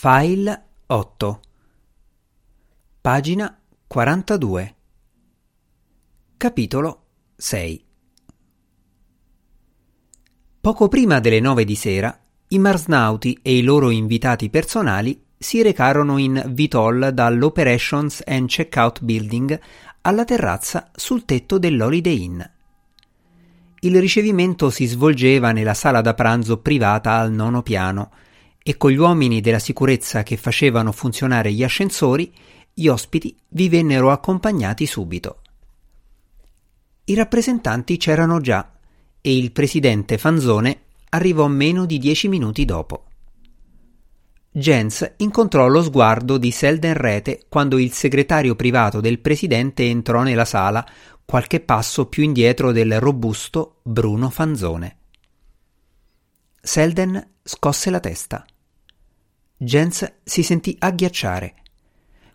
File 8 Pagina 42 Capitolo 6 Poco prima delle nove di sera, i marsnauti e i loro invitati personali si recarono in Vitol dall'Operations and Checkout Building alla terrazza sul tetto dell'Holiday Inn. Il ricevimento si svolgeva nella sala da pranzo privata al nono piano e con gli uomini della sicurezza che facevano funzionare gli ascensori, gli ospiti vi vennero accompagnati subito. I rappresentanti c'erano già e il presidente Fanzone arrivò meno di dieci minuti dopo. Jens incontrò lo sguardo di Selden Rete quando il segretario privato del presidente entrò nella sala qualche passo più indietro del robusto Bruno Fanzone. Selden scosse la testa. Jens si sentì agghiacciare.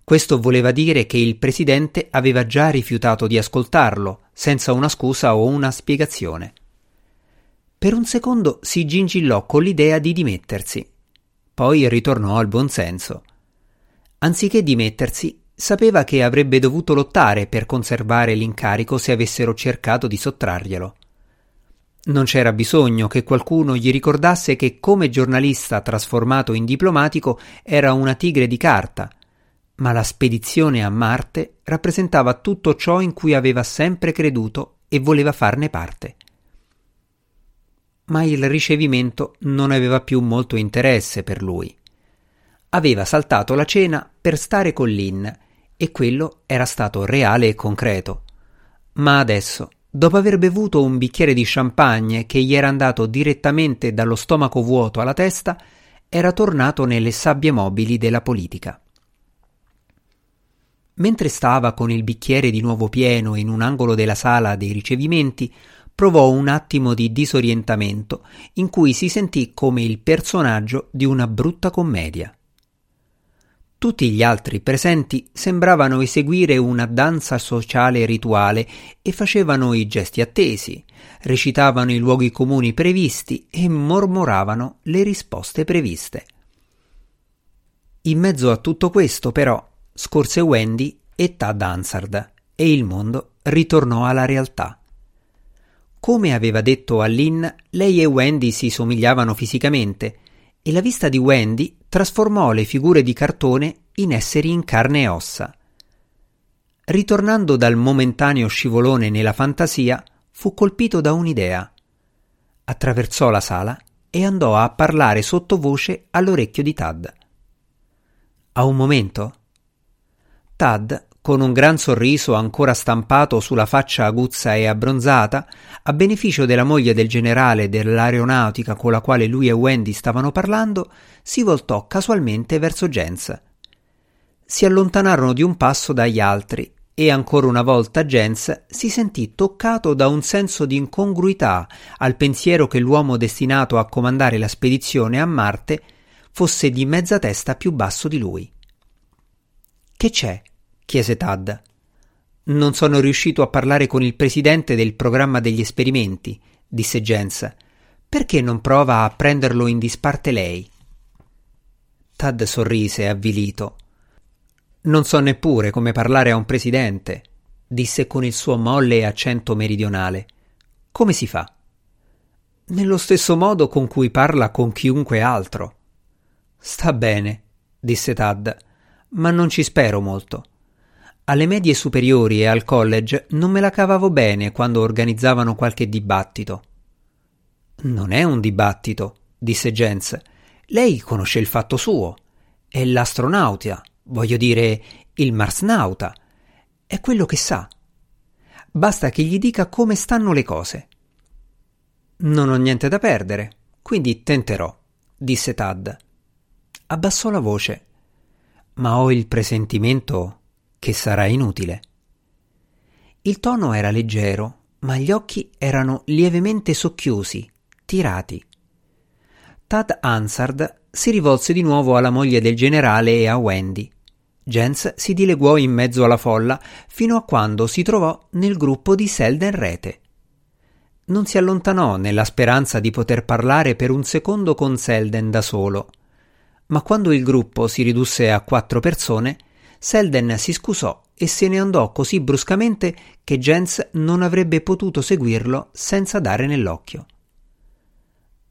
Questo voleva dire che il presidente aveva già rifiutato di ascoltarlo, senza una scusa o una spiegazione. Per un secondo si gingillò con l'idea di dimettersi. Poi ritornò al buonsenso. Anziché dimettersi, sapeva che avrebbe dovuto lottare per conservare l'incarico se avessero cercato di sottrarglielo. Non c'era bisogno che qualcuno gli ricordasse che come giornalista trasformato in diplomatico era una tigre di carta, ma la spedizione a Marte rappresentava tutto ciò in cui aveva sempre creduto e voleva farne parte. Ma il ricevimento non aveva più molto interesse per lui. Aveva saltato la cena per stare con Lynn e quello era stato reale e concreto. Ma adesso Dopo aver bevuto un bicchiere di champagne che gli era andato direttamente dallo stomaco vuoto alla testa, era tornato nelle sabbie mobili della politica. Mentre stava con il bicchiere di nuovo pieno in un angolo della sala dei ricevimenti, provò un attimo di disorientamento in cui si sentì come il personaggio di una brutta commedia. Tutti gli altri presenti sembravano eseguire una danza sociale rituale e facevano i gesti attesi, recitavano i luoghi comuni previsti e mormoravano le risposte previste. In mezzo a tutto questo, però, scorse Wendy e Tad Hansard e il mondo ritornò alla realtà. Come aveva detto a lei e Wendy si somigliavano fisicamente e la vista di Wendy trasformò le figure di cartone in esseri in carne e ossa. Ritornando dal momentaneo scivolone nella fantasia, fu colpito da un'idea. Attraversò la sala e andò a parlare sottovoce all'orecchio di Tad. A un momento? Tad con un gran sorriso ancora stampato sulla faccia aguzza e abbronzata, a beneficio della moglie del generale dell'aeronautica con la quale lui e Wendy stavano parlando, si voltò casualmente verso Jens. Si allontanarono di un passo dagli altri e ancora una volta Jens si sentì toccato da un senso di incongruità al pensiero che l'uomo destinato a comandare la spedizione a Marte fosse di mezza testa più basso di lui. Che c'è? Chiese Tad. Non sono riuscito a parlare con il presidente del programma degli esperimenti, disse Jens. Perché non prova a prenderlo in disparte lei? Tad sorrise avvilito. Non so neppure come parlare a un presidente, disse con il suo molle accento meridionale. Come si fa? Nello stesso modo con cui parla con chiunque altro. Sta bene, disse Tad, ma non ci spero molto. Alle medie superiori e al college non me la cavavo bene quando organizzavano qualche dibattito. Non è un dibattito, disse Jens. Lei conosce il fatto suo. È l'astronauta, voglio dire, il marsnauta. È quello che sa. Basta che gli dica come stanno le cose. Non ho niente da perdere, quindi tenterò, disse Tad. Abbassò la voce. Ma ho il presentimento che sarà inutile. Il tono era leggero, ma gli occhi erano lievemente socchiusi, tirati. Tad Hansard si rivolse di nuovo alla moglie del generale e a Wendy. Jens si dileguò in mezzo alla folla fino a quando si trovò nel gruppo di Selden Rete. Non si allontanò nella speranza di poter parlare per un secondo con Selden da solo ma quando il gruppo si ridusse a quattro persone, Selden si scusò e se ne andò così bruscamente che Jens non avrebbe potuto seguirlo senza dare nell'occhio.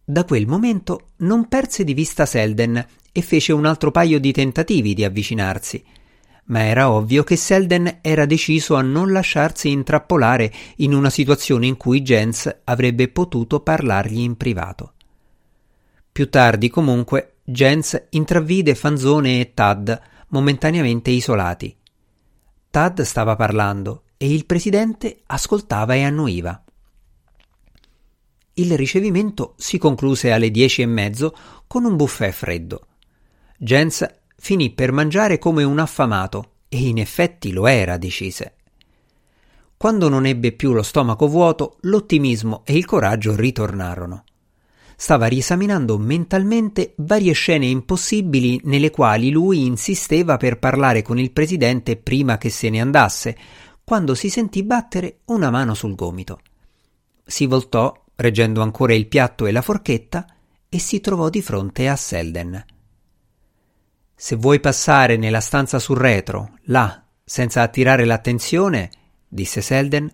Da quel momento non perse di vista Selden e fece un altro paio di tentativi di avvicinarsi, ma era ovvio che Selden era deciso a non lasciarsi intrappolare in una situazione in cui Jens avrebbe potuto parlargli in privato. Più tardi, comunque, Jens intravvide Fanzone e Tad momentaneamente isolati. Tad stava parlando e il presidente ascoltava e annuiva. Il ricevimento si concluse alle dieci e mezzo con un buffet freddo. Jens finì per mangiare come un affamato e in effetti lo era, decise. Quando non ebbe più lo stomaco vuoto, l'ottimismo e il coraggio ritornarono stava riesaminando mentalmente varie scene impossibili nelle quali lui insisteva per parlare con il presidente prima che se ne andasse, quando si sentì battere una mano sul gomito. Si voltò, reggendo ancora il piatto e la forchetta, e si trovò di fronte a Selden. Se vuoi passare nella stanza sul retro, là, senza attirare l'attenzione, disse Selden,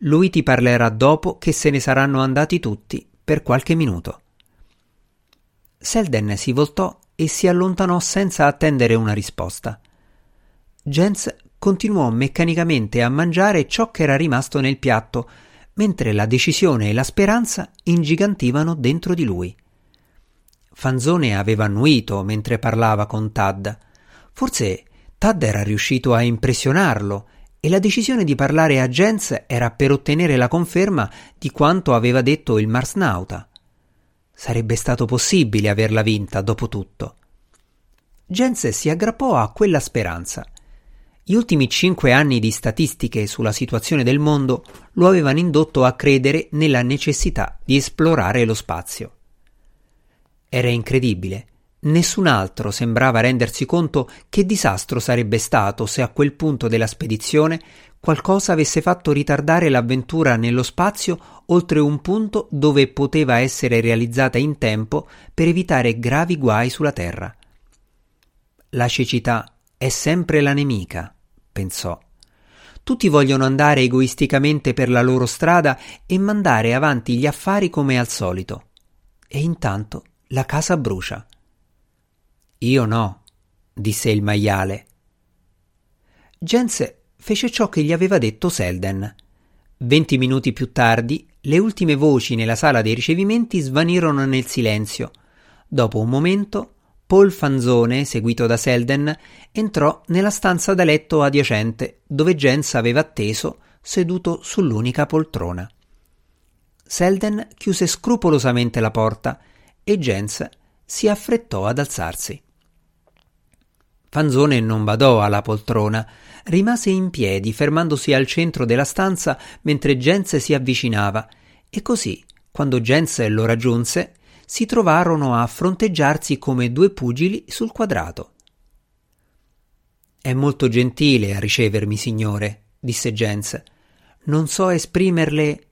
lui ti parlerà dopo che se ne saranno andati tutti per qualche minuto. Selden si voltò e si allontanò senza attendere una risposta. Jens continuò meccanicamente a mangiare ciò che era rimasto nel piatto, mentre la decisione e la speranza ingigantivano dentro di lui. Fanzone aveva annuito mentre parlava con Tad. Forse Tad era riuscito a impressionarlo e la decisione di parlare a Jens era per ottenere la conferma di quanto aveva detto il marsnauta. Sarebbe stato possibile averla vinta, dopo tutto. Jens si aggrappò a quella speranza. Gli ultimi cinque anni di statistiche sulla situazione del mondo lo avevano indotto a credere nella necessità di esplorare lo spazio. Era incredibile. Nessun altro sembrava rendersi conto che disastro sarebbe stato se a quel punto della spedizione qualcosa avesse fatto ritardare l'avventura nello spazio oltre un punto dove poteva essere realizzata in tempo per evitare gravi guai sulla Terra. La cecità è sempre la nemica, pensò. Tutti vogliono andare egoisticamente per la loro strada e mandare avanti gli affari come al solito. E intanto la casa brucia. Io no, disse il maiale. Jens fece ciò che gli aveva detto Selden. Venti minuti più tardi, le ultime voci nella sala dei ricevimenti svanirono nel silenzio. Dopo un momento, Paul Fanzone, seguito da Selden, entrò nella stanza da letto adiacente, dove Jens aveva atteso, seduto sull'unica poltrona. Selden chiuse scrupolosamente la porta e Jens si affrettò ad alzarsi. Fanzone non badò alla poltrona, rimase in piedi, fermandosi al centro della stanza mentre Jens si avvicinava, e così, quando Jens lo raggiunse, si trovarono a fronteggiarsi come due pugili sul quadrato. È molto gentile a ricevermi, signore, disse Jens. Non so esprimerle.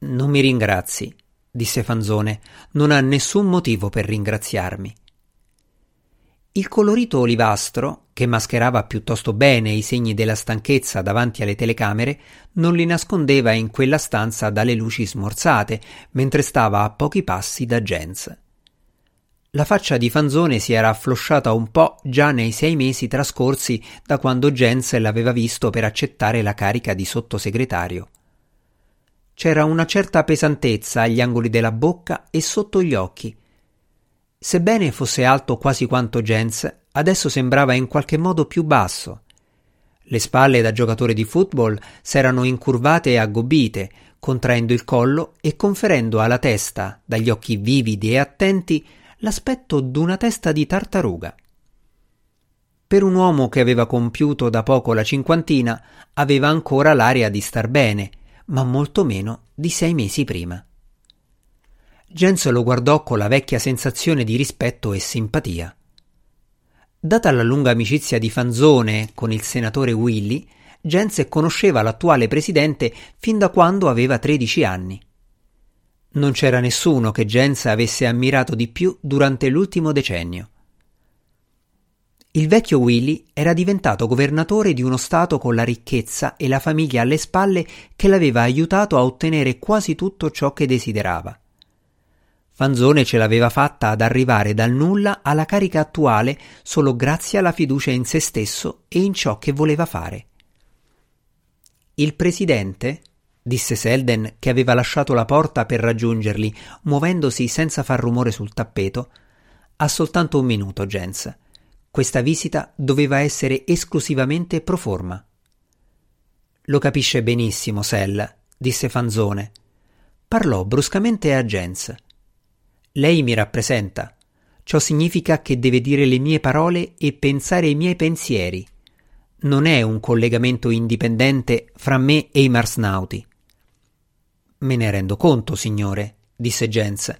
Non mi ringrazi, disse Fanzone. Non ha nessun motivo per ringraziarmi. Il colorito olivastro, che mascherava piuttosto bene i segni della stanchezza davanti alle telecamere, non li nascondeva in quella stanza dalle luci smorzate, mentre stava a pochi passi da Jens. La faccia di Fanzone si era afflosciata un po' già nei sei mesi trascorsi da quando Jens l'aveva visto per accettare la carica di sottosegretario. C'era una certa pesantezza agli angoli della bocca e sotto gli occhi, Sebbene fosse alto quasi quanto Jens, adesso sembrava in qualche modo più basso. Le spalle da giocatore di football s'erano incurvate e aggobbite, contraendo il collo e conferendo alla testa, dagli occhi vividi e attenti, l'aspetto d'una testa di tartaruga. Per un uomo che aveva compiuto da poco la cinquantina, aveva ancora l'aria di star bene, ma molto meno di sei mesi prima. Jens lo guardò con la vecchia sensazione di rispetto e simpatia. Data la lunga amicizia di Fanzone con il senatore Willy, Jens conosceva l'attuale presidente fin da quando aveva 13 anni. Non c'era nessuno che Jens avesse ammirato di più durante l'ultimo decennio. Il vecchio Willy era diventato governatore di uno stato con la ricchezza e la famiglia alle spalle che l'aveva aiutato a ottenere quasi tutto ciò che desiderava. Fanzone ce l'aveva fatta ad arrivare dal nulla alla carica attuale solo grazie alla fiducia in se stesso e in ciò che voleva fare. Il presidente, disse Selden che aveva lasciato la porta per raggiungerli, muovendosi senza far rumore sul tappeto, ha soltanto un minuto, Jens. Questa visita doveva essere esclusivamente pro forma. Lo capisce benissimo, Sell, disse Fanzone. Parlò bruscamente a Jens. Lei mi rappresenta. Ciò significa che deve dire le mie parole e pensare i miei pensieri. Non è un collegamento indipendente fra me e i marsnauti. Me ne rendo conto, signore, disse Jens,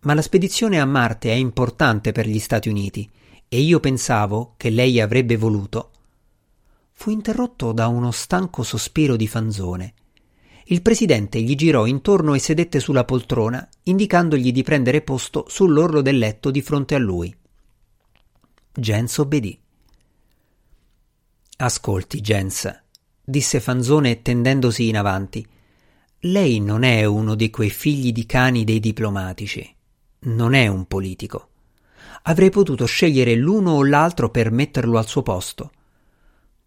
ma la spedizione a Marte è importante per gli Stati Uniti e io pensavo che lei avrebbe voluto. Fu interrotto da uno stanco sospiro di Fanzone. Il presidente gli girò intorno e sedette sulla poltrona, indicandogli di prendere posto sull'orlo del letto di fronte a lui. Jens obbedì. Ascolti, Jens, disse Fanzone tendendosi in avanti. Lei non è uno di quei figli di cani dei diplomatici. Non è un politico. Avrei potuto scegliere l'uno o l'altro per metterlo al suo posto.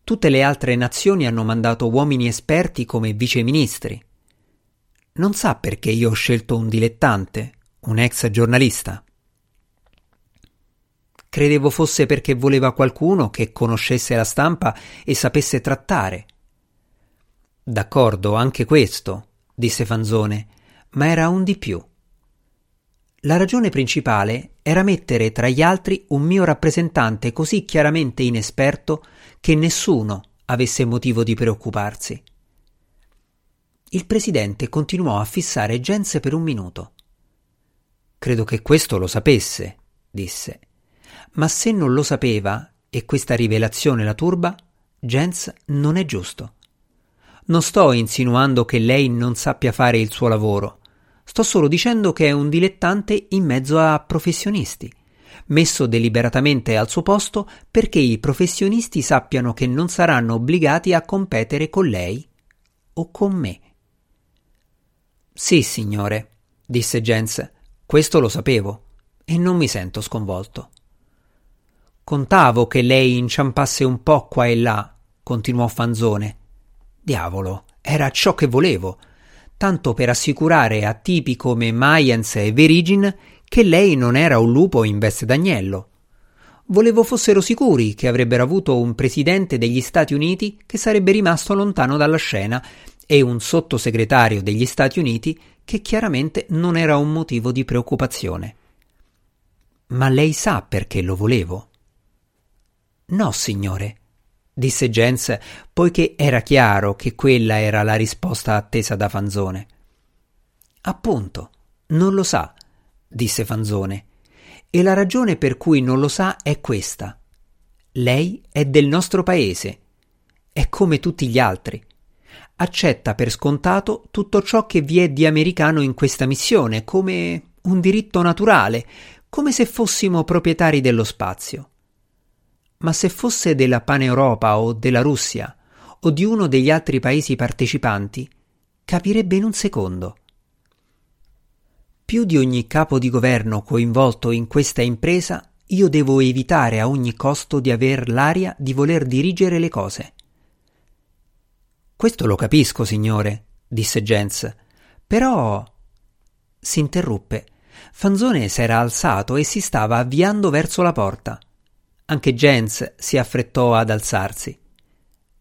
Tutte le altre nazioni hanno mandato uomini esperti come viceministri. Non sa perché io ho scelto un dilettante, un ex giornalista. Credevo fosse perché voleva qualcuno che conoscesse la stampa e sapesse trattare. D'accordo, anche questo, disse Fanzone, ma era un di più. La ragione principale era mettere tra gli altri un mio rappresentante così chiaramente inesperto che nessuno avesse motivo di preoccuparsi. Il presidente continuò a fissare Jens per un minuto. Credo che questo lo sapesse, disse. Ma se non lo sapeva e questa rivelazione la turba, Jens non è giusto. Non sto insinuando che lei non sappia fare il suo lavoro Sto solo dicendo che è un dilettante in mezzo a professionisti, messo deliberatamente al suo posto perché i professionisti sappiano che non saranno obbligati a competere con lei o con me. Sì, signore, disse Jens, questo lo sapevo e non mi sento sconvolto. Contavo che lei inciampasse un po' qua e là, continuò Fanzone. Diavolo, era ciò che volevo tanto per assicurare a tipi come Mayans e Verigin che lei non era un lupo in veste d'agnello. Volevo fossero sicuri che avrebbero avuto un presidente degli Stati Uniti che sarebbe rimasto lontano dalla scena e un sottosegretario degli Stati Uniti che chiaramente non era un motivo di preoccupazione. Ma lei sa perché lo volevo? No, signore, disse Jens, poiché era chiaro che quella era la risposta attesa da Fanzone. Appunto, non lo sa, disse Fanzone, e la ragione per cui non lo sa è questa. Lei è del nostro paese, è come tutti gli altri. Accetta per scontato tutto ciò che vi è di americano in questa missione, come un diritto naturale, come se fossimo proprietari dello spazio ma se fosse della Paneuropa o della Russia o di uno degli altri paesi partecipanti, capirebbe in un secondo. Più di ogni capo di governo coinvolto in questa impresa, io devo evitare a ogni costo di aver l'aria di voler dirigere le cose. Questo lo capisco, signore, disse Jens. Però. si interruppe. Fanzone s'era alzato e si stava avviando verso la porta. Anche Jens si affrettò ad alzarsi.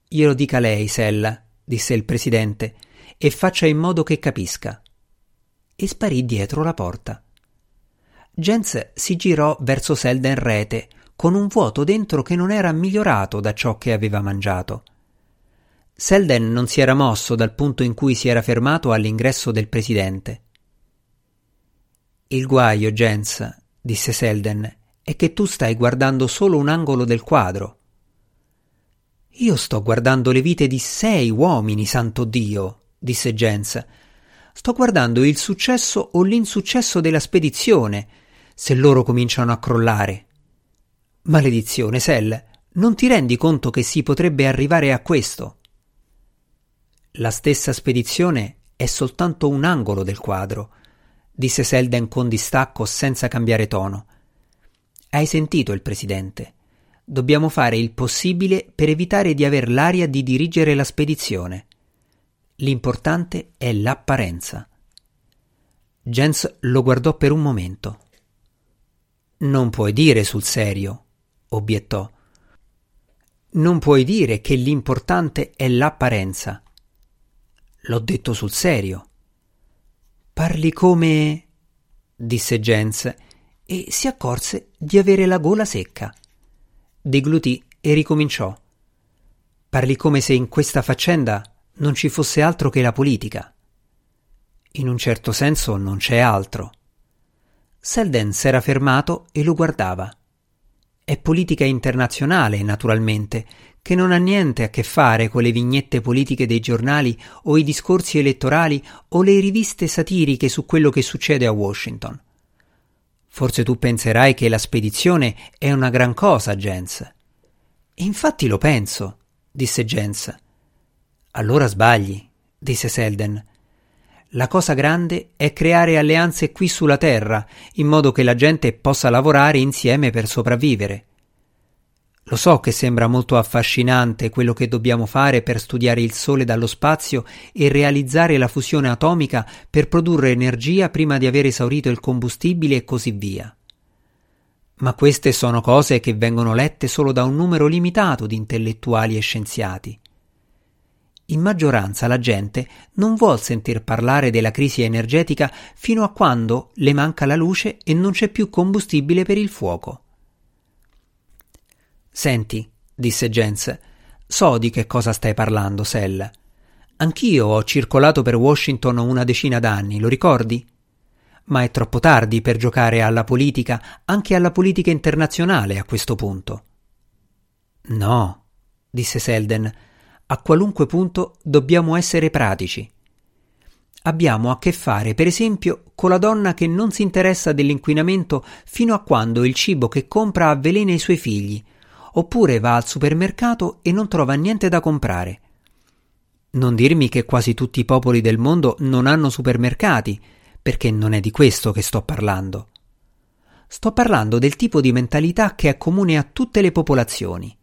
Glielo dica lei, Sella, disse il presidente, e faccia in modo che capisca. E sparì dietro la porta. Jens si girò verso Selden Rete, con un vuoto dentro che non era migliorato da ciò che aveva mangiato. Selden non si era mosso dal punto in cui si era fermato all'ingresso del presidente. Il guaio, Jens, disse Selden, è che tu stai guardando solo un angolo del quadro. Io sto guardando le vite di sei uomini, santo Dio, disse Jens. Sto guardando il successo o l'insuccesso della spedizione, se loro cominciano a crollare. Maledizione, Sel, non ti rendi conto che si potrebbe arrivare a questo? La stessa spedizione è soltanto un angolo del quadro, disse Selden con distacco senza cambiare tono. Hai sentito il presidente. Dobbiamo fare il possibile per evitare di aver l'aria di dirigere la spedizione. L'importante è l'apparenza. Jens lo guardò per un momento. Non puoi dire sul serio, obiettò. Non puoi dire che l'importante è l'apparenza. L'ho detto sul serio. Parli come. disse Jens e si accorse di avere la gola secca. Deglutì e ricominciò. Parli come se in questa faccenda non ci fosse altro che la politica. In un certo senso non c'è altro. Selden s'era fermato e lo guardava. È politica internazionale, naturalmente, che non ha niente a che fare con le vignette politiche dei giornali o i discorsi elettorali o le riviste satiriche su quello che succede a Washington. Forse tu penserai che la spedizione è una gran cosa, Jens. Infatti lo penso, disse Jens. Allora sbagli, disse Selden. La cosa grande è creare alleanze qui sulla Terra, in modo che la gente possa lavorare insieme per sopravvivere. Lo so che sembra molto affascinante quello che dobbiamo fare per studiare il Sole dallo spazio e realizzare la fusione atomica per produrre energia prima di aver esaurito il combustibile e così via. Ma queste sono cose che vengono lette solo da un numero limitato di intellettuali e scienziati. In maggioranza la gente non vuol sentir parlare della crisi energetica fino a quando le manca la luce e non c'è più combustibile per il fuoco. Senti, disse Jens, so di che cosa stai parlando, Sel. Anch'io ho circolato per Washington una decina d'anni, lo ricordi? Ma è troppo tardi per giocare alla politica, anche alla politica internazionale a questo punto. No, disse Selden, a qualunque punto dobbiamo essere pratici. Abbiamo a che fare, per esempio, con la donna che non si interessa dell'inquinamento fino a quando il cibo che compra avvelena i suoi figli, oppure va al supermercato e non trova niente da comprare. Non dirmi che quasi tutti i popoli del mondo non hanno supermercati, perché non è di questo che sto parlando. Sto parlando del tipo di mentalità che è comune a tutte le popolazioni.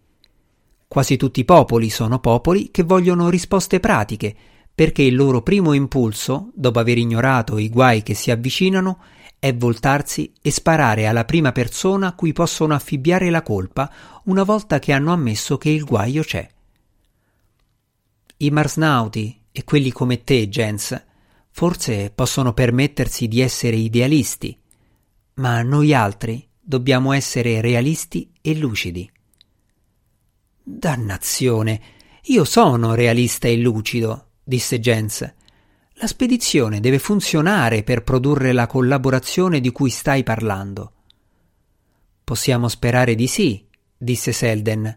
Quasi tutti i popoli sono popoli che vogliono risposte pratiche, perché il loro primo impulso, dopo aver ignorato i guai che si avvicinano, è voltarsi e sparare alla prima persona cui possono affibbiare la colpa una volta che hanno ammesso che il guaio c'è. I marsnauti e quelli come te, Jens, forse possono permettersi di essere idealisti, ma noi altri dobbiamo essere realisti e lucidi. Dannazione, io sono realista e lucido, disse Jens. La spedizione deve funzionare per produrre la collaborazione di cui stai parlando. Possiamo sperare di sì, disse Selden,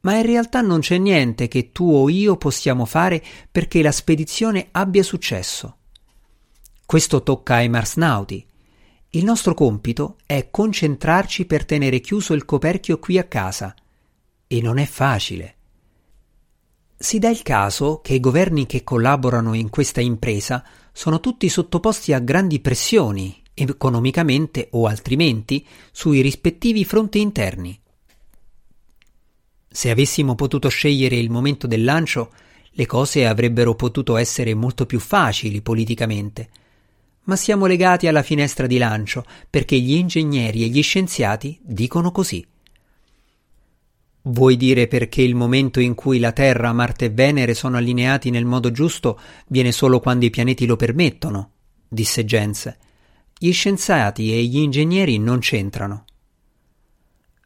ma in realtà non c'è niente che tu o io possiamo fare perché la spedizione abbia successo. Questo tocca ai marsnauti. Il nostro compito è concentrarci per tenere chiuso il coperchio qui a casa. E non è facile. Si dà il caso che i governi che collaborano in questa impresa sono tutti sottoposti a grandi pressioni, economicamente o altrimenti, sui rispettivi fronti interni. Se avessimo potuto scegliere il momento del lancio, le cose avrebbero potuto essere molto più facili politicamente. Ma siamo legati alla finestra di lancio perché gli ingegneri e gli scienziati dicono così. Vuoi dire perché il momento in cui la Terra, Marte e Venere sono allineati nel modo giusto viene solo quando i pianeti lo permettono? disse Jens. Gli scienziati e gli ingegneri non c'entrano.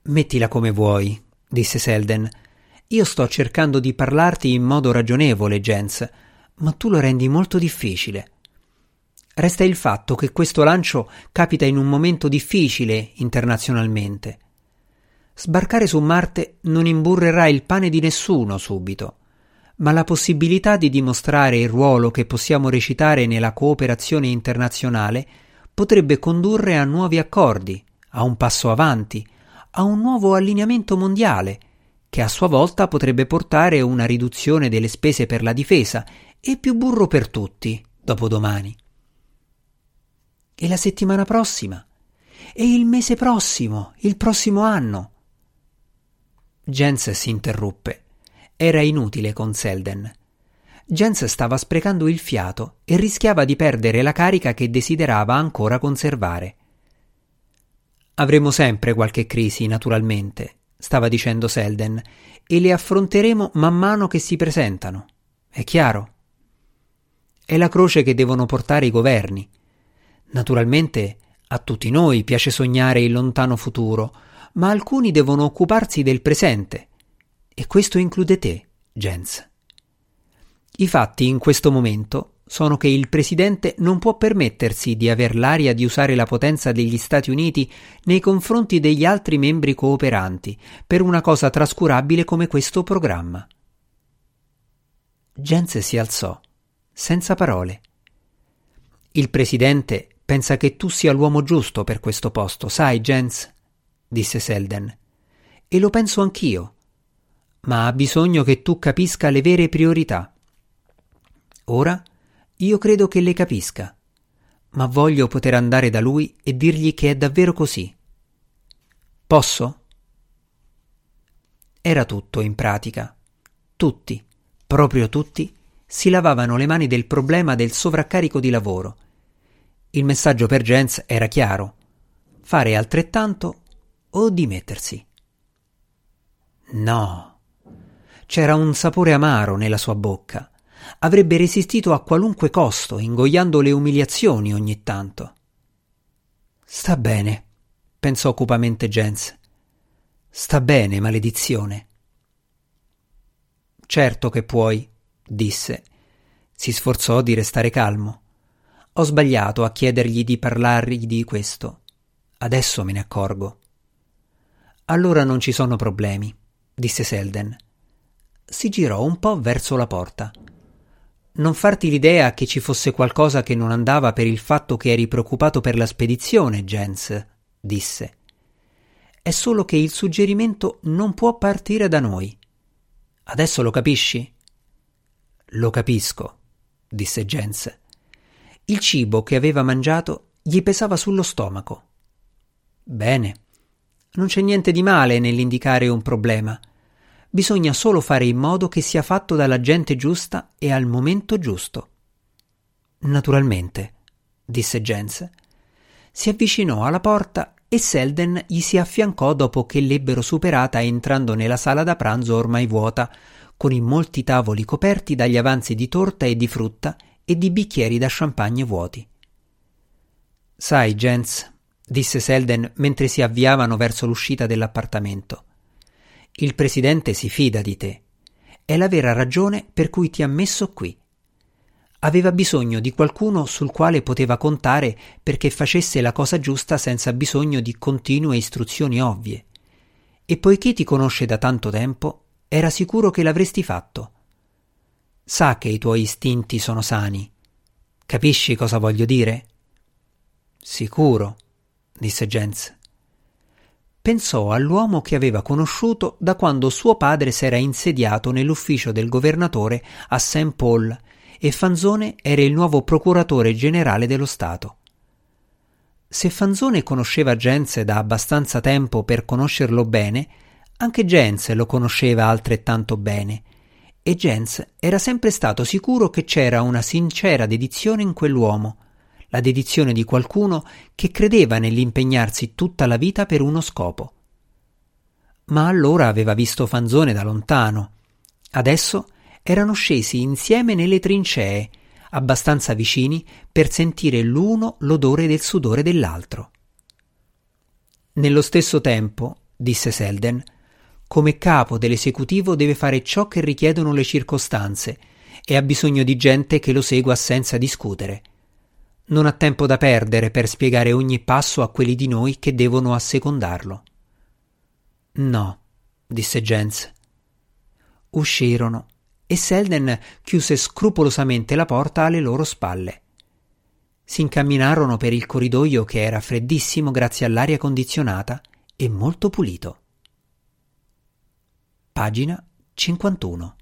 Mettila come vuoi, disse Selden. Io sto cercando di parlarti in modo ragionevole, Jens, ma tu lo rendi molto difficile. Resta il fatto che questo lancio capita in un momento difficile internazionalmente. Sbarcare su Marte non imburrerà il pane di nessuno subito, ma la possibilità di dimostrare il ruolo che possiamo recitare nella cooperazione internazionale potrebbe condurre a nuovi accordi, a un passo avanti, a un nuovo allineamento mondiale, che a sua volta potrebbe portare una riduzione delle spese per la difesa e più burro per tutti dopodomani. E la settimana prossima? E il mese prossimo? Il prossimo anno? Jens si interruppe. Era inutile con Selden. Jens stava sprecando il fiato e rischiava di perdere la carica che desiderava ancora conservare. Avremo sempre qualche crisi, naturalmente, stava dicendo Selden, e le affronteremo man mano che si presentano. È chiaro? È la croce che devono portare i governi. Naturalmente a tutti noi piace sognare il lontano futuro, ma alcuni devono occuparsi del presente. E questo include te, Jens. I fatti in questo momento sono che il Presidente non può permettersi di aver l'aria di usare la potenza degli Stati Uniti nei confronti degli altri membri cooperanti per una cosa trascurabile come questo programma. Jens si alzò, senza parole. Il Presidente pensa che tu sia l'uomo giusto per questo posto, sai, Jens? Disse Selden. E lo penso anch'io. Ma ha bisogno che tu capisca le vere priorità. Ora io credo che le capisca, ma voglio poter andare da lui e dirgli che è davvero così. Posso? Era tutto in pratica. Tutti, proprio tutti, si lavavano le mani del problema del sovraccarico di lavoro. Il messaggio per Jens era chiaro: fare altrettanto o dimettersi. No. C'era un sapore amaro nella sua bocca avrebbe resistito a qualunque costo, ingoiando le umiliazioni ogni tanto. Sta bene, pensò cupamente Jens. Sta bene, maledizione. Certo che puoi, disse. Si sforzò di restare calmo. Ho sbagliato a chiedergli di parlargli di questo. Adesso me ne accorgo. Allora non ci sono problemi, disse Selden. Si girò un po' verso la porta. Non farti l'idea che ci fosse qualcosa che non andava per il fatto che eri preoccupato per la spedizione, Jens, disse. È solo che il suggerimento non può partire da noi. Adesso lo capisci? Lo capisco, disse Jens. Il cibo che aveva mangiato gli pesava sullo stomaco. Bene, non c'è niente di male nell'indicare un problema bisogna solo fare in modo che sia fatto dalla gente giusta e al momento giusto. Naturalmente, disse Jens. Si avvicinò alla porta e Selden gli si affiancò dopo che l'ebbero superata entrando nella sala da pranzo ormai vuota, con i molti tavoli coperti dagli avanzi di torta e di frutta e di bicchieri da champagne vuoti. Sai, Jens, disse Selden mentre si avviavano verso l'uscita dell'appartamento, il presidente si fida di te. È la vera ragione per cui ti ha messo qui. Aveva bisogno di qualcuno sul quale poteva contare perché facesse la cosa giusta senza bisogno di continue istruzioni ovvie. E poiché ti conosce da tanto tempo, era sicuro che l'avresti fatto. Sa che i tuoi istinti sono sani. Capisci cosa voglio dire? Sicuro, disse Jens pensò all'uomo che aveva conosciuto da quando suo padre s'era insediato nell'ufficio del governatore a St. Paul e Fanzone era il nuovo procuratore generale dello Stato. Se Fanzone conosceva Jens da abbastanza tempo per conoscerlo bene, anche Jens lo conosceva altrettanto bene, e Jens era sempre stato sicuro che c'era una sincera dedizione in quell'uomo, la dedizione di qualcuno che credeva nell'impegnarsi tutta la vita per uno scopo. Ma allora aveva visto Fanzone da lontano. Adesso erano scesi insieme nelle trincee, abbastanza vicini per sentire l'uno l'odore del sudore dell'altro. Nello stesso tempo, disse Selden, come capo dell'esecutivo deve fare ciò che richiedono le circostanze e ha bisogno di gente che lo segua senza discutere. Non ha tempo da perdere per spiegare ogni passo a quelli di noi che devono assecondarlo. No, disse Jens. Uscirono e Selden chiuse scrupolosamente la porta alle loro spalle. Si incamminarono per il corridoio che era freddissimo grazie all'aria condizionata e molto pulito. Pagina 51